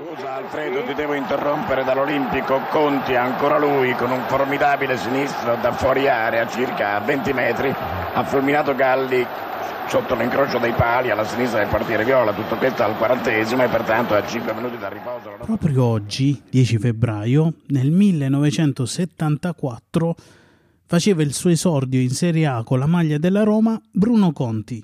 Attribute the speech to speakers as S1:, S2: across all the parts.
S1: Scusa Alfredo, ti devo interrompere dall'Olimpico. Conti, ancora lui, con un formidabile sinistro da fuori area, circa 20 metri, ha fulminato Galli sotto l'incrocio dei pali alla sinistra del portiere Viola. Tutto questo al quarantesimo e pertanto a 5 minuti dal riposo.
S2: Proprio oggi, 10 febbraio, nel 1974, faceva il suo esordio in Serie A con la maglia della Roma Bruno Conti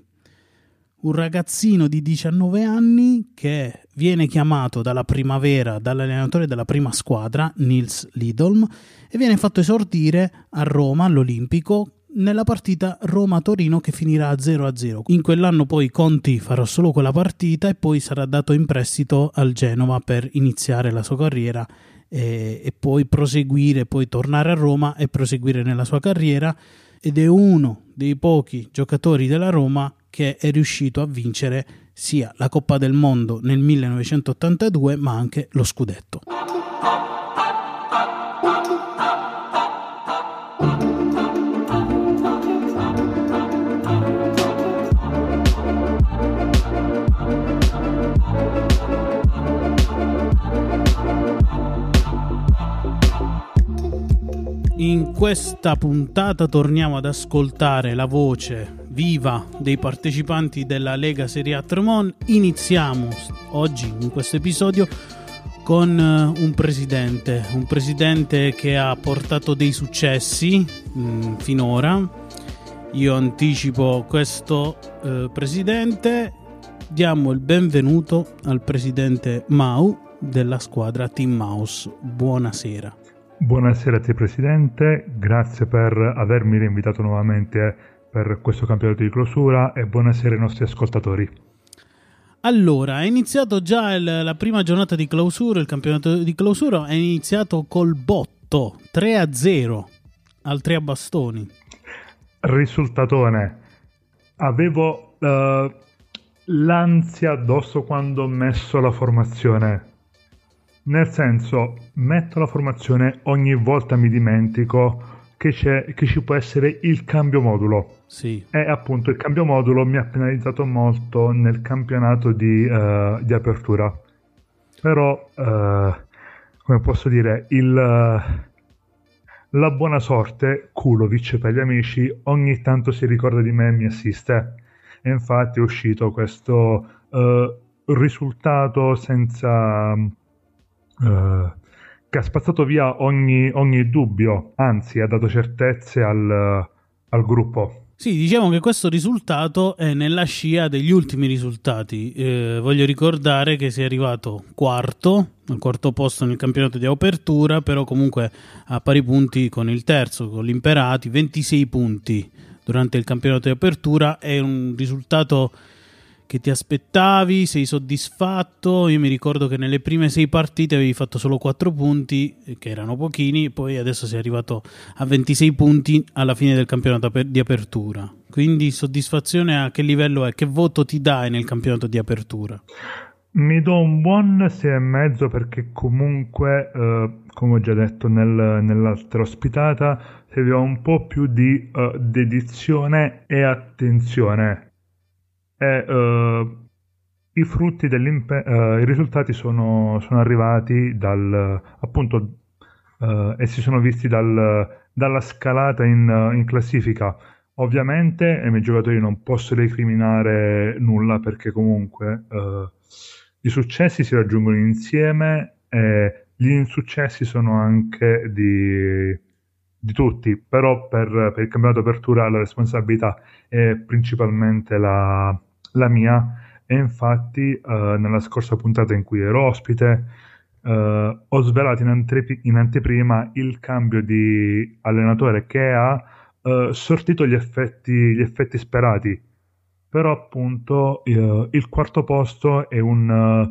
S2: un ragazzino di 19 anni che viene chiamato dalla primavera dall'allenatore della prima squadra, Nils Lidolm, e viene fatto esordire a Roma all'Olimpico nella partita Roma-Torino che finirà 0-0. In quell'anno poi Conti farà solo quella partita e poi sarà dato in prestito al Genova per iniziare la sua carriera e, e poi proseguire, poi tornare a Roma e proseguire nella sua carriera ed è uno dei pochi giocatori della Roma che è riuscito a vincere sia la Coppa del Mondo nel 1982 ma anche lo scudetto. In questa puntata torniamo ad ascoltare la voce viva dei partecipanti della Lega Serie A Tremont. Iniziamo oggi in questo episodio con eh, un presidente, un presidente che ha portato dei successi mh, mm, finora. Io anticipo questo eh, presidente. Diamo il benvenuto al presidente Mau della squadra Team Mouse. Buonasera.
S3: Buonasera a te Presidente, grazie per avermi rinvitato nuovamente per questo campionato di clausura e buonasera ai nostri ascoltatori.
S2: Allora, è iniziato già il, la prima giornata di clausura, il campionato di clausura è iniziato col botto 3 a 0 al 3 a bastoni.
S3: Risultatone. Avevo uh, l'ansia addosso quando ho messo la formazione nel senso, metto la formazione, ogni volta mi dimentico che, che ci può essere il cambio modulo.
S2: Sì.
S3: E appunto il cambio modulo mi ha penalizzato molto nel campionato di, uh, di apertura. Però, uh, come posso dire, il, uh, la buona sorte, Kulovic per gli amici, ogni tanto si ricorda di me e mi assiste. E infatti è uscito questo risultato senza che ha spazzato via ogni, ogni, dubbio, anzi ha dato certezze al, al gruppo.
S2: Sì, diciamo che questo risultato è nella scia degli ultimi risultati. Eh, voglio ricordare che sei arrivato quarto, al quarto posto nel campionato di apertura, però comunque a pari punti con il terzo, con l'Imperati, 26 punti durante il campionato di apertura. È un risultato che ti aspettavi, sei soddisfatto. Io mi ricordo che nelle prime sei partite avevi fatto solo 4 punti, che erano pochini, poi adesso sei arrivato a 26 punti alla fine del campionato di apertura. Quindi soddisfazione a che livello è? Che voto ti dai nel campionato di apertura?
S3: Mi do un buon 6,5 perché comunque, eh, come ho già detto nel, nell'altra ospitata, serviva un po' più di uh, dedizione e attenzione e uh, i frutti dell'impegno, uh, i risultati sono, sono arrivati dal, appunto, uh, e si sono visti dal, dalla scalata in, in classifica. Ovviamente ai miei giocatori non posso recriminare nulla perché comunque i successi si raggiungono insieme e gli insuccessi sono anche di, di tutti, però per, per, il campionato apertura la responsabilità è principalmente la, la mia e infatti eh, nella scorsa puntata in cui ero ospite eh, ho svelato in, ante- in, anteprima il cambio di allenatore che ha eh, sortito gli effetti, gli effetti, sperati però appunto eh, il quarto posto è, un,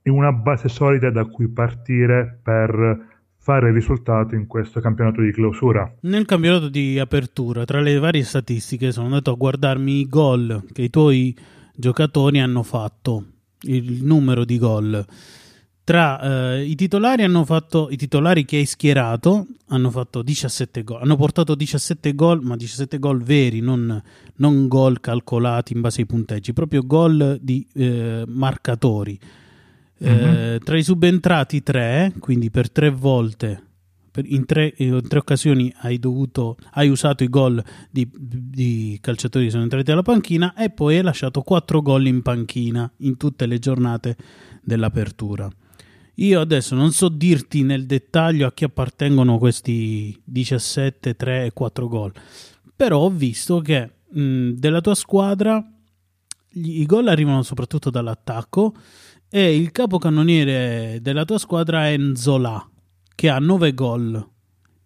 S3: è una base solida da cui partire per fare risultato in questo campionato di clausura.
S2: Nel campionato di apertura, tra le varie statistiche, sono andato a guardarmi i gol che i tuoi giocatori hanno fatto, il numero di gol. Tra eh, i titolari hanno fatto i titolari che hai schierato hanno fatto 17 gol, hanno portato 17 gol, ma 17 gol veri, non, non gol calcolati in base ai punteggi, proprio gol di eh, marcatori. Mm-hmm. tra i subentrati tre, quindi per tre volte in tre, in tre, occasioni hai, dovuto, hai usato i gol di, di, calciatori che sono entrati alla panchina e poi hai lasciato quattro gol in panchina in tutte le giornate dell'apertura. Io adesso non so dirti nel dettaglio a chi appartengono questi 17, 3 e 4 gol, però ho visto che mh, della tua squadra i gol arrivano soprattutto dall'attacco e il capocannoniere della tua squadra è Nzola che ha 9 gol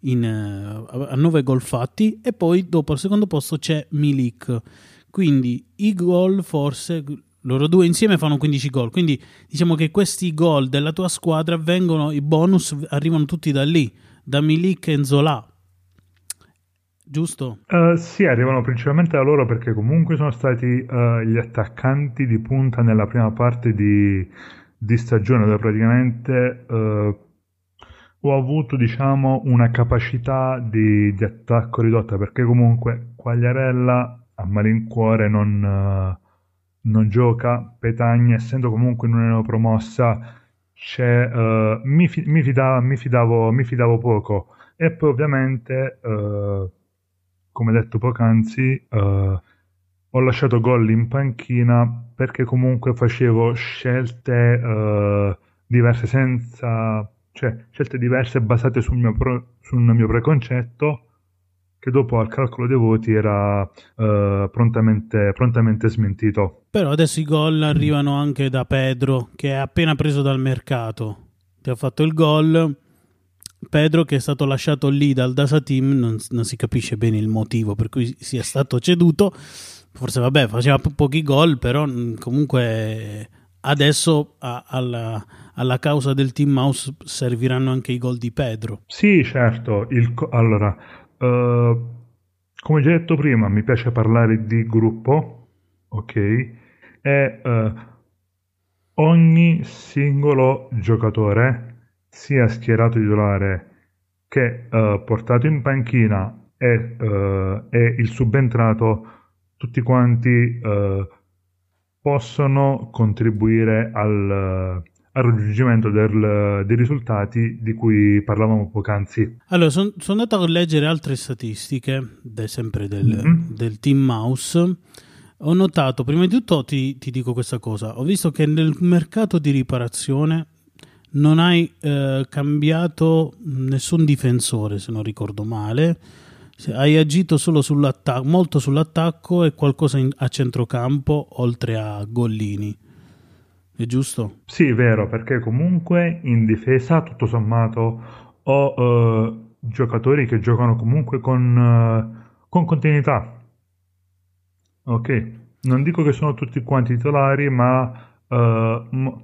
S2: in, uh, a 9 gol fatti e poi dopo al secondo posto c'è Milik. Quindi i gol forse loro due insieme fanno 15 gol. Quindi diciamo che questi gol della tua squadra vengono i bonus arrivano tutti da lì da Milik e Zola giusto?
S3: Uh, sì, arrivano principalmente da loro perché comunque sono stati uh, gli attaccanti di punta nella prima parte di, di stagione dove praticamente uh, ho avuto diciamo una capacità di, di, attacco ridotta perché comunque Quagliarella a malincuore non, uh, non gioca, Petagna essendo comunque in una promossa uh, mi, fi, mi, fidavo, mi, fidavo, mi, fidavo, poco. E poi ovviamente uh, come detto poc'anzi ho lasciato gol in panchina perché comunque facevo scelte diverse senza cioè scelte diverse basate sul mio, pro, sul mio preconcetto che dopo al calcolo dei voti era uh, prontamente, prontamente, smentito.
S2: Però adesso i gol arrivano anche da Pedro che è appena preso dal mercato. Ti ha fatto il gol. Pedro che è stato lasciato lì dal Dasa Team, non, non si capisce bene il motivo per cui sia stato ceduto. Forse vabbè, faceva po- pochi gol, però mm, comunque adesso a, alla, alla, causa del Team Mouse serviranno anche i gol di Pedro.
S3: Sì, certo. Il, allora, uh, come già detto prima, mi piace parlare di gruppo, ok? E uh, ogni singolo giocatore, sia schierato titolare che uh, portato in panchina e, e il subentrato, tutti quanti possono contribuire al, al raggiungimento del, dei risultati di cui parlavamo poc'anzi.
S2: Allora, sono son andato a leggere altre statistiche, de, sempre del, mm-hmm. del, Team Mouse. Ho notato, prima di tutto ti, ti, dico questa cosa, ho visto che nel mercato di riparazione non hai eh, cambiato nessun difensore, se non ricordo male hai agito solo sull'attacco, molto sull'attacco e qualcosa in, a centrocampo oltre a Gollini. È giusto?
S3: Sì, vero, perché comunque in difesa tutto sommato ho uh, giocatori che giocano comunque con, uh, con continuità. Ok, non dico che sono tutti quanti titolari, ma uh, m-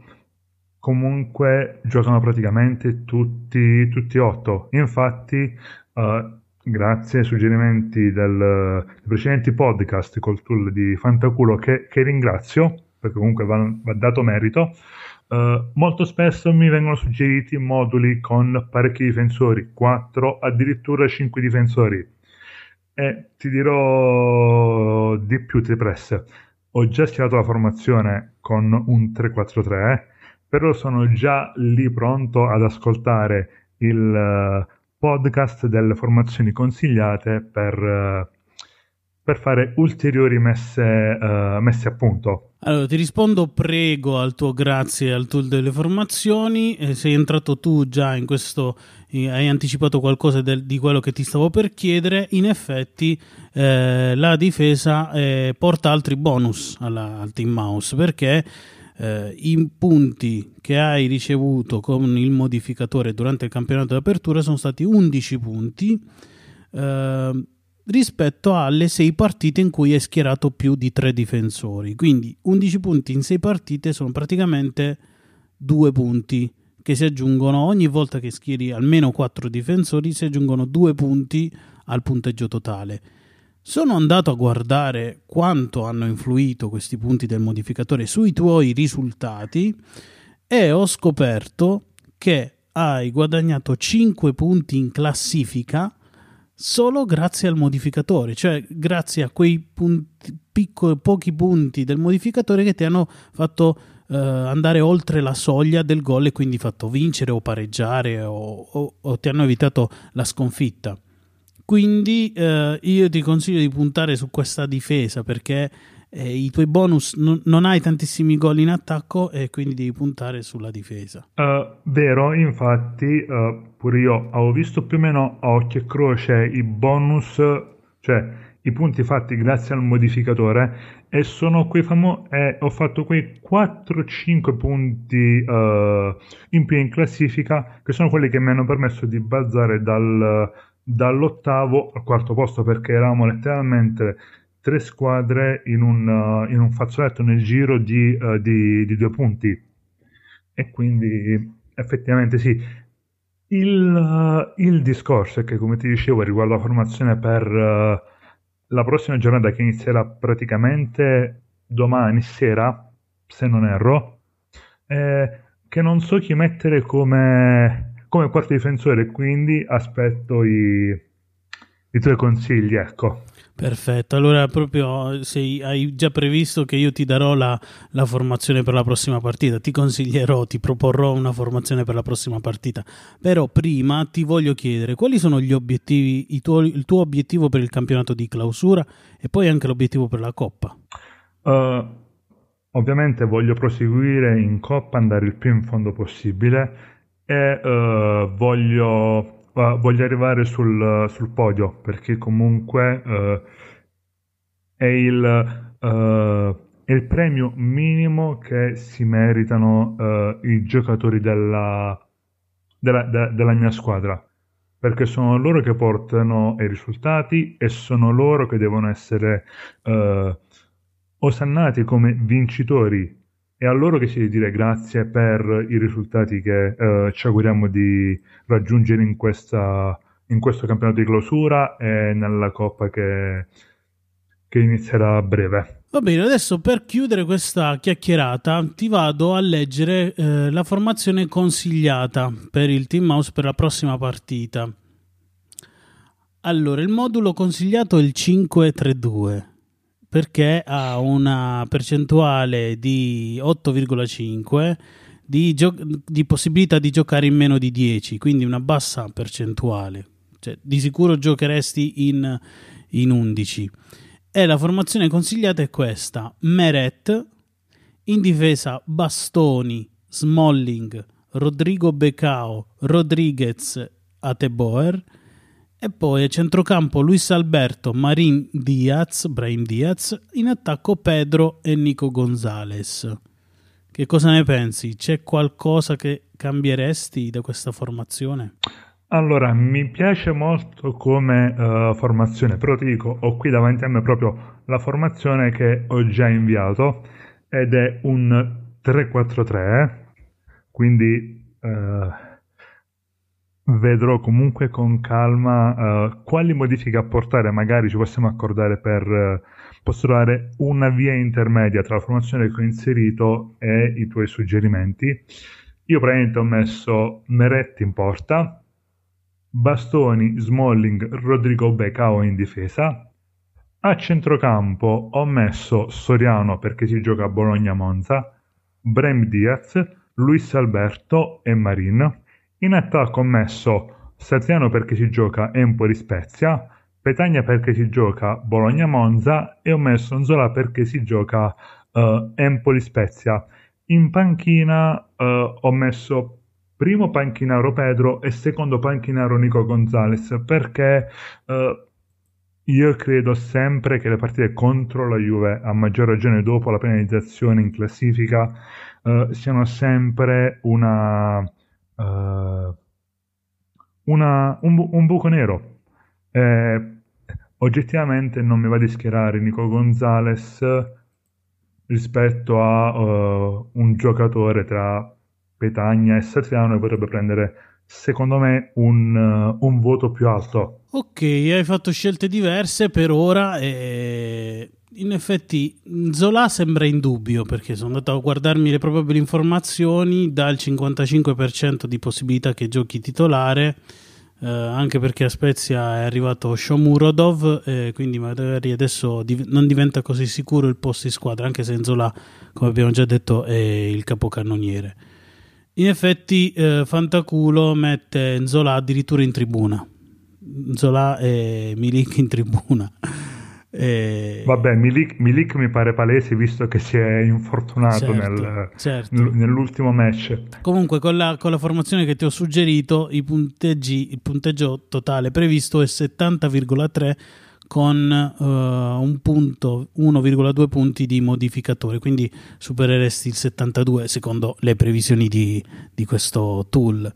S3: comunque giocano praticamente tutti, tutti otto. Infatti, uh, grazie ai suggerimenti del, dei precedenti podcast col tool di Fantaculo che, che ringrazio perché comunque va, va dato merito uh, molto spesso mi vengono suggeriti moduli con parecchi difensori 4 addirittura 5 difensori. E ti dirò di più ti presse. Ho già schierato la formazione con un 3-4-3 però sono già lì pronto ad ascoltare il uh, podcast delle formazioni consigliate per, eh, per fare ulteriori messe, uh, messe, a punto.
S2: Allora ti rispondo prego al tuo grazie al tool delle formazioni, eh, sei entrato tu già in questo, eh, hai anticipato qualcosa del, di quello che ti stavo per chiedere, in effetti eh, la difesa eh, porta altri bonus alla, al team mouse perché eh, i punti che hai ricevuto con il modificatore durante il campionato d'apertura sono stati 11 punti eh, rispetto alle 6 partite in cui hai schierato più di 3 difensori. Quindi 11 punti in 6 partite sono praticamente 2 punti che si aggiungono ogni volta che schieri almeno 4 difensori, si aggiungono 2 punti al punteggio totale. Sono andato a guardare quanto hanno influito questi punti del modificatore sui tuoi risultati e ho scoperto che hai guadagnato 5 punti in classifica solo grazie al modificatore, cioè grazie a quei punti, piccoli, pochi punti del modificatore che ti hanno fatto eh, andare oltre la soglia del gol e quindi fatto vincere o pareggiare o, o, o ti hanno evitato la sconfitta. Quindi eh, io ti consiglio di puntare su questa difesa perché eh, i tuoi bonus non, non hai tantissimi gol in attacco e quindi devi puntare sulla difesa.
S3: Uh, vero, infatti, uh, pure io avevo visto più o meno a occhio e croce i bonus, cioè i punti fatti grazie al modificatore e sono quei famosi eh, ho fatto quei 4-5 punti uh, in più in classifica che sono quelli che mi hanno permesso di balzare dal, dall'ottavo al quarto posto perché eravamo letteralmente tre squadre in un, uh, in un fazzoletto nel giro di, uh, di, di, due punti e quindi effettivamente sì il, il, discorso è che come ti dicevo riguardo la formazione per la prossima giornata che inizierà praticamente domani sera, se non erro, eh, che non so chi mettere come, come quarto difensore, quindi aspetto i, i tuoi consigli, ecco.
S2: Perfetto, allora proprio se hai già previsto che io ti darò la, la, formazione per la prossima partita, ti consiglierò, ti proporrò una formazione per la prossima partita, però prima ti voglio chiedere quali sono gli obiettivi, tuo, il tuo obiettivo per il campionato di clausura e poi anche l'obiettivo per la Coppa.
S3: Uh, ovviamente voglio proseguire in Coppa, andare il più in fondo possibile e uh, voglio voglio arrivare sul, sul, podio perché comunque uh, è, il, uh, è, il, premio minimo che si meritano uh, i giocatori della, della, de, della, mia squadra. Perché sono loro che portano i risultati e sono loro che devono essere osannati come vincitori è a loro che si deve dire grazie per i risultati che eh, ci auguriamo di raggiungere in, questa, in, questo campionato di clausura e nella Coppa che, che inizierà a breve.
S2: Va bene, adesso per chiudere questa chiacchierata ti vado a leggere eh, la formazione consigliata per il Team Mouse per la prossima partita. Allora, il modulo consigliato è il 5-3-2 perché ha una percentuale di 8,5 di, gio- di, possibilità di giocare in meno di 10, quindi una bassa percentuale. Cioè, di sicuro giocheresti in, in 11. E la formazione consigliata è questa: Meret, in difesa Bastoni, Smalling, Rodrigo Becao, Rodriguez, Ateboer e poi a centrocampo Luis Alberto, Marin Diaz, Brahim Diaz, in attacco Pedro e Nico Gonzalez. Che cosa ne pensi? C'è qualcosa che cambieresti da questa formazione?
S3: Allora, mi piace molto come uh, formazione, però ti dico, ho qui davanti a me proprio la formazione che ho già inviato ed è un 3-4-3, quindi uh, vedrò comunque con calma uh, quali modifiche apportare, magari ci possiamo accordare per uh, postulare una via intermedia tra la formazione che ho inserito e i tuoi suggerimenti. Io praticamente ho messo Meretti in porta, Bastoni, Smalling, Rodrigo Becao in difesa. A centrocampo ho messo Soriano perché si gioca a Bologna-Monza, Brem Diaz, Luis Alberto e Marin in attacco ho messo Saziano perché si gioca Empoli-Spezia, Petagna perché si gioca Bologna-Monza e ho messo Nzola perché si gioca uh, Empoli-Spezia. In panchina uh, ho messo primo panchinaro Pedro e secondo panchinaro Nico Gonzalez perché uh, io credo sempre che le partite contro la Juve, a maggior ragione dopo la penalizzazione in classifica, uh, siano sempre una, uh, una, un, un, buco nero. Eh, oggettivamente non mi va di schierare Nico Gonzalez rispetto a uh, un giocatore tra Petagna e Satriano che potrebbe prendere secondo me un, uh, un, voto più alto.
S2: Ok, hai fatto scelte diverse per ora e in effetti Zola sembra in dubbio perché sono andato a guardarmi le probabili informazioni dal 55% di possibilità che giochi titolare eh, anche perché a Spezia è arrivato Shomurodov, eh, quindi magari adesso div- non diventa così sicuro il posto in squadra, anche se Enzola, come abbiamo già detto, è il capocannoniere. In effetti, eh, Fantaculo mette Enzola addirittura in tribuna. Zola e Milik in tribuna.
S3: E... Vabbè, Milik, Milik, mi pare palese visto che si è infortunato certo, nel, certo. nell'ultimo match.
S2: Comunque, con la, con la, formazione che ti ho suggerito, il punteggio totale previsto è 70,3 con uh, un punto 1,2 punti di modificatore, quindi supereresti il 72 secondo le previsioni di, di questo tool.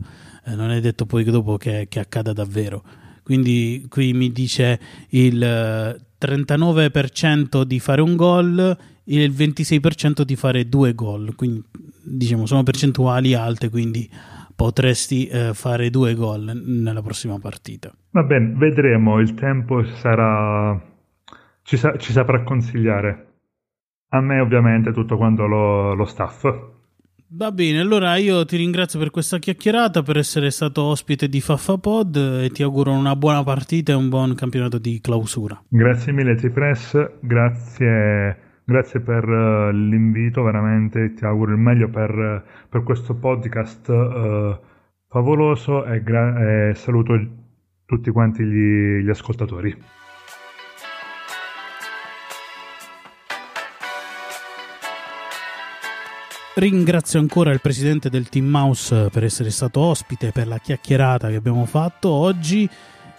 S2: Eh, non è detto poi dopo che, che accada davvero quindi qui mi dice il 39% di fare un gol e il 26% di fare due gol, quindi diciamo sono percentuali alte, quindi potresti eh, fare due gol nella prossima partita.
S3: Va bene, vedremo, il tempo sarà... ci, sa... ci saprà consigliare. A me ovviamente tutto quanto lo, lo staff.
S2: Va bene, allora io ti ringrazio per questa chiacchierata, per essere stato ospite di FaffaPod e ti auguro una buona partita e un buon campionato di clausura.
S3: Grazie mille Cipress, grazie, grazie per uh, l'invito, veramente ti auguro il meglio per, per questo podcast uh, favoloso e, gra- e, saluto tutti quanti gli, gli ascoltatori.
S2: Ringrazio ancora il presidente del Team Mouse per essere stato ospite, per la chiacchierata che abbiamo fatto oggi.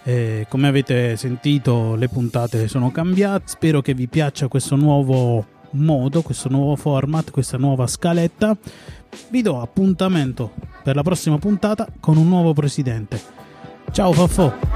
S2: Eh, come avete sentito, le puntate sono cambiate. Spero che vi piaccia questo nuovo modo, questo nuovo format, questa nuova scaletta. Vi do appuntamento per la prossima puntata con un nuovo presidente. Ciao Faffo!